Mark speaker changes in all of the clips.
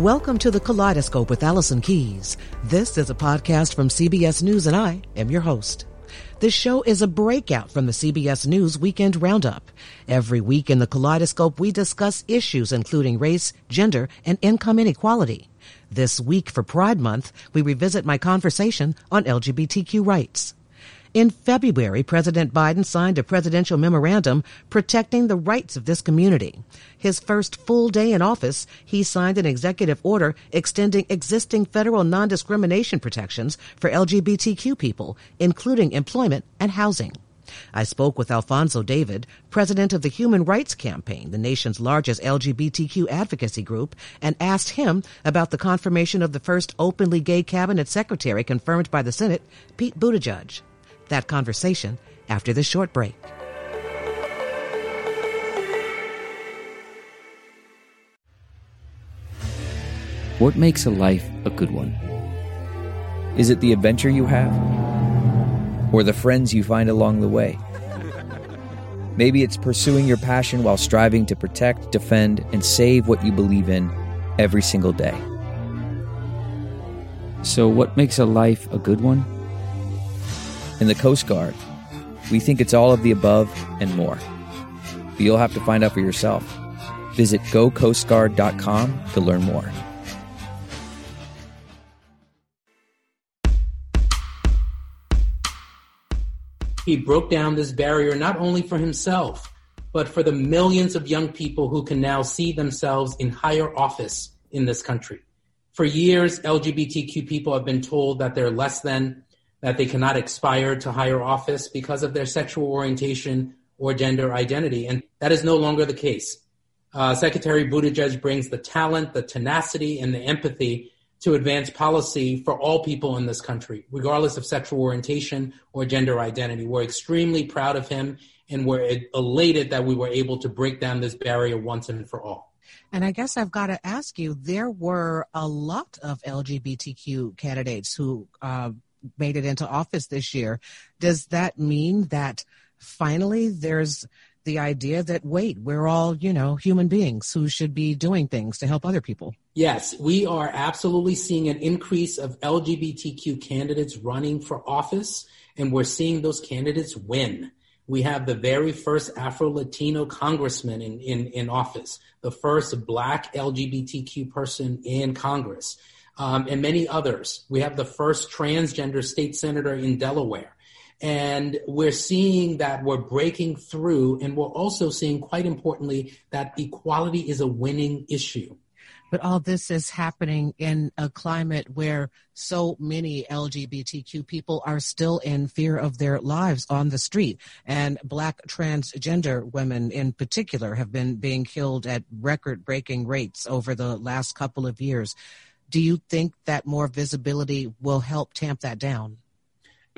Speaker 1: Welcome to the Kaleidoscope with Allison Keyes. This is a podcast from CBS News, and I am your host. This show is a breakout from the CBS News Weekend Roundup. Every week in the Kaleidoscope, we discuss issues including race, gender, and income inequality. This week for Pride Month, we revisit my conversation on LGBTQ rights. In February, President Biden signed a presidential memorandum protecting the rights of this community. His first full day in office, he signed an executive order extending existing federal non-discrimination protections for LGBTQ people, including employment and housing. I spoke with Alfonso David, president of the Human Rights Campaign, the nation's largest LGBTQ advocacy group, and asked him about the confirmation of the first openly gay cabinet secretary confirmed by the Senate, Pete Buttigieg that conversation after this short break.
Speaker 2: What makes a life a good one? Is it the adventure you have? Or the friends you find along the way? Maybe it's pursuing your passion while striving to protect, defend, and save what you believe in every single day. So, what makes a life a good one? In the Coast Guard, we think it's all of the above and more. But you'll have to find out for yourself. Visit gocoastguard.com to learn more.
Speaker 3: He broke down this barrier not only for himself, but for the millions of young people who can now see themselves in higher office in this country. For years, LGBTQ people have been told that they're less than, that they cannot aspire to higher office because of their sexual orientation or gender identity. And that is no longer the case. Uh, Secretary Buttigieg brings the talent, the tenacity, and the empathy to advance policy for all people in this country, regardless of sexual orientation or gender identity. We're extremely proud of him and we're elated that we were able to break down this barrier once and for all.
Speaker 1: And I guess I've got to ask you there were a lot of LGBTQ candidates who uh, made it into office this year. Does that mean that finally there's the idea that wait, we're all, you know, human beings who should be doing things to help other people?
Speaker 3: Yes, we are absolutely seeing an increase of LGBTQ candidates running for office, and we're seeing those candidates win. We have the very first Afro Latino congressman in, in, in office, the first black LGBTQ person in Congress um, and many others. We have the first transgender state senator in Delaware. And we're seeing that we're breaking through, and we're also seeing, quite importantly, that equality is a winning issue.
Speaker 1: But all this is happening in a climate where so many LGBTQ people are still in fear of their lives on the street. And Black transgender women in particular have been being killed at record breaking rates over the last couple of years. Do you think that more visibility will help tamp that down?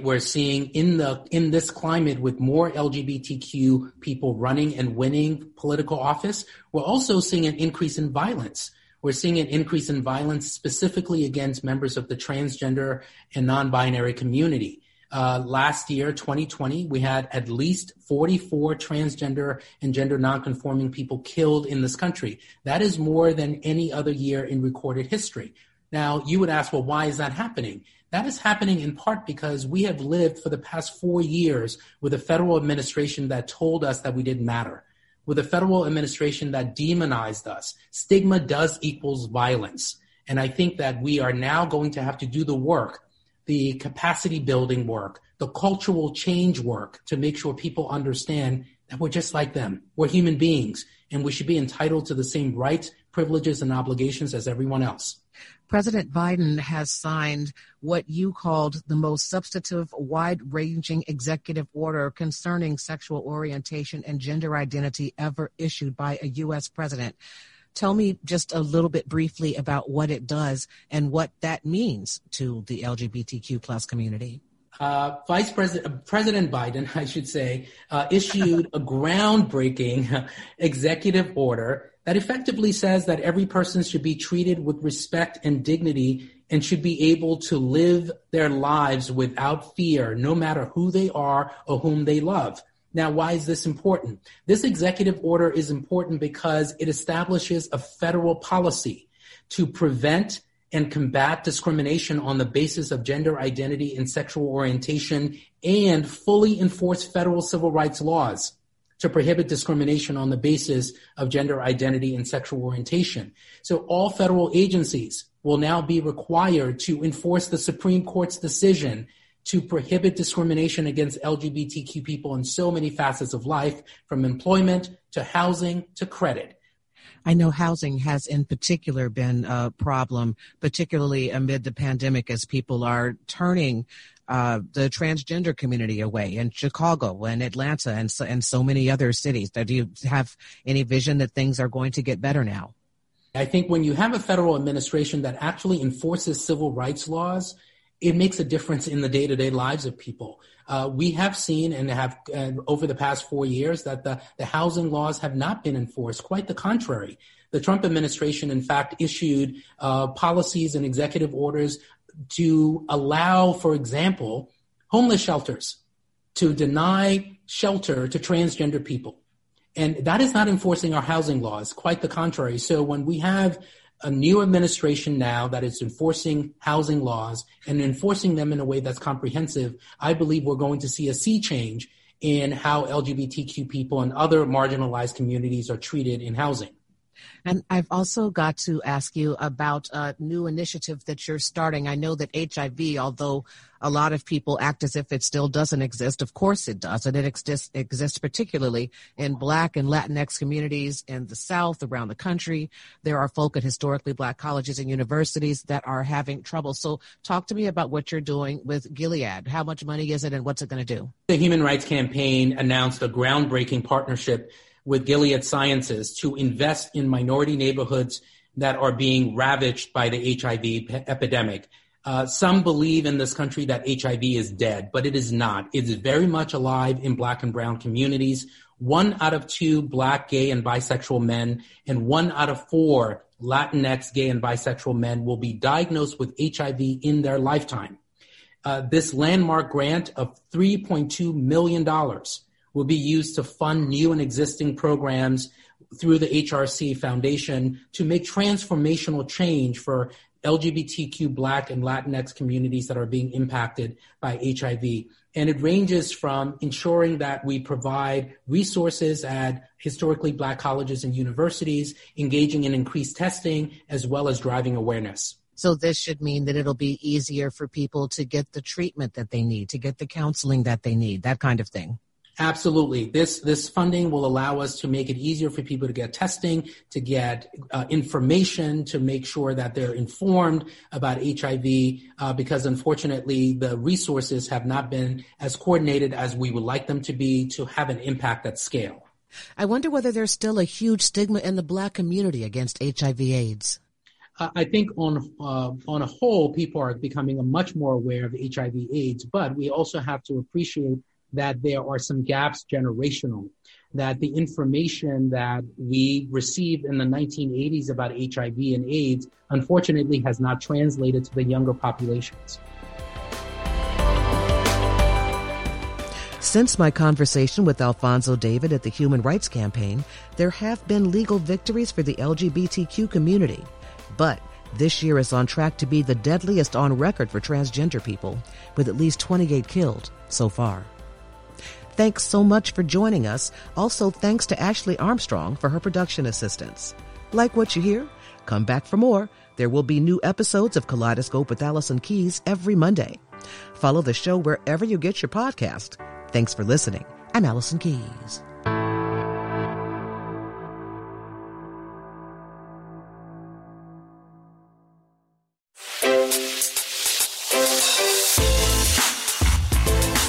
Speaker 3: We're seeing in the in this climate with more LGBTQ people running and winning political office, we're also seeing an increase in violence. We're seeing an increase in violence specifically against members of the transgender and non-binary community. Uh, last year, 2020, we had at least 44 transgender and gender nonconforming people killed in this country. That is more than any other year in recorded history. Now, you would ask, well, why is that happening? That is happening in part because we have lived for the past four years with a federal administration that told us that we didn't matter, with a federal administration that demonized us. Stigma does equals violence. And I think that we are now going to have to do the work the capacity building work, the cultural change work to make sure people understand that we're just like them. We're human beings and we should be entitled to the same rights, privileges, and obligations as everyone else.
Speaker 1: President Biden has signed what you called the most substantive, wide ranging executive order concerning sexual orientation and gender identity ever issued by a U.S. president. Tell me just a little bit briefly about what it does and what that means to the LGBTQ plus community.
Speaker 3: Uh, Vice President uh, President Biden, I should say, uh, issued a groundbreaking executive order that effectively says that every person should be treated with respect and dignity and should be able to live their lives without fear, no matter who they are or whom they love. Now, why is this important? This executive order is important because it establishes a federal policy to prevent and combat discrimination on the basis of gender identity and sexual orientation and fully enforce federal civil rights laws to prohibit discrimination on the basis of gender identity and sexual orientation. So all federal agencies will now be required to enforce the Supreme Court's decision to prohibit discrimination against LGBTQ people in so many facets of life, from employment to housing to credit.
Speaker 1: I know housing has in particular been a problem, particularly amid the pandemic as people are turning uh, the transgender community away in Chicago and Atlanta and so, and so many other cities. Do you have any vision that things are going to get better now?
Speaker 3: I think when you have a federal administration that actually enforces civil rights laws, it makes a difference in the day to day lives of people. Uh, we have seen and have uh, over the past four years that the, the housing laws have not been enforced. Quite the contrary. The Trump administration, in fact, issued uh, policies and executive orders to allow, for example, homeless shelters to deny shelter to transgender people. And that is not enforcing our housing laws, quite the contrary. So when we have a new administration now that is enforcing housing laws and enforcing them in a way that's comprehensive, I believe we're going to see a sea change in how LGBTQ people and other marginalized communities are treated in housing.
Speaker 1: And I've also got to ask you about a new initiative that you're starting. I know that HIV, although a lot of people act as if it still doesn't exist, of course it does. And it exists, exists particularly in Black and Latinx communities in the South, around the country. There are folk at historically Black colleges and universities that are having trouble. So talk to me about what you're doing with Gilead. How much money is it and what's it going to do?
Speaker 3: The Human Rights Campaign announced a groundbreaking partnership with Gilead Sciences to invest in minority neighborhoods that are being ravaged by the HIV epidemic. Uh, some believe in this country that HIV is dead, but it is not. It is very much alive in black and brown communities. One out of two black, gay, and bisexual men, and one out of four Latinx gay and bisexual men will be diagnosed with HIV in their lifetime. Uh, this landmark grant of $3.2 million will be used to fund new and existing programs through the HRC Foundation to make transformational change for LGBTQ Black and Latinx communities that are being impacted by HIV. And it ranges from ensuring that we provide resources at historically Black colleges and universities, engaging in increased testing, as well as driving awareness.
Speaker 1: So this should mean that it'll be easier for people to get the treatment that they need, to get the counseling that they need, that kind of thing.
Speaker 3: Absolutely. This this funding will allow us to make it easier for people to get testing, to get uh, information, to make sure that they're informed about HIV. Uh, because unfortunately, the resources have not been as coordinated as we would like them to be to have an impact at scale.
Speaker 1: I wonder whether there's still a huge stigma in the Black community against HIV/AIDS.
Speaker 3: Uh, I think on uh, on a whole, people are becoming much more aware of HIV/AIDS, but we also have to appreciate that there are some gaps generational, that the information that we received in the 1980s about HIV and AIDS unfortunately has not translated to the younger populations.
Speaker 1: Since my conversation with Alfonso David at the Human Rights Campaign, there have been legal victories for the LGBTQ community. But this year is on track to be the deadliest on record for transgender people, with at least 28 killed so far. Thanks so much for joining us. Also, thanks to Ashley Armstrong for her production assistance. Like what you hear? Come back for more. There will be new episodes of Kaleidoscope with Allison Keyes every Monday. Follow the show wherever you get your podcast. Thanks for listening. I'm Allison Keyes.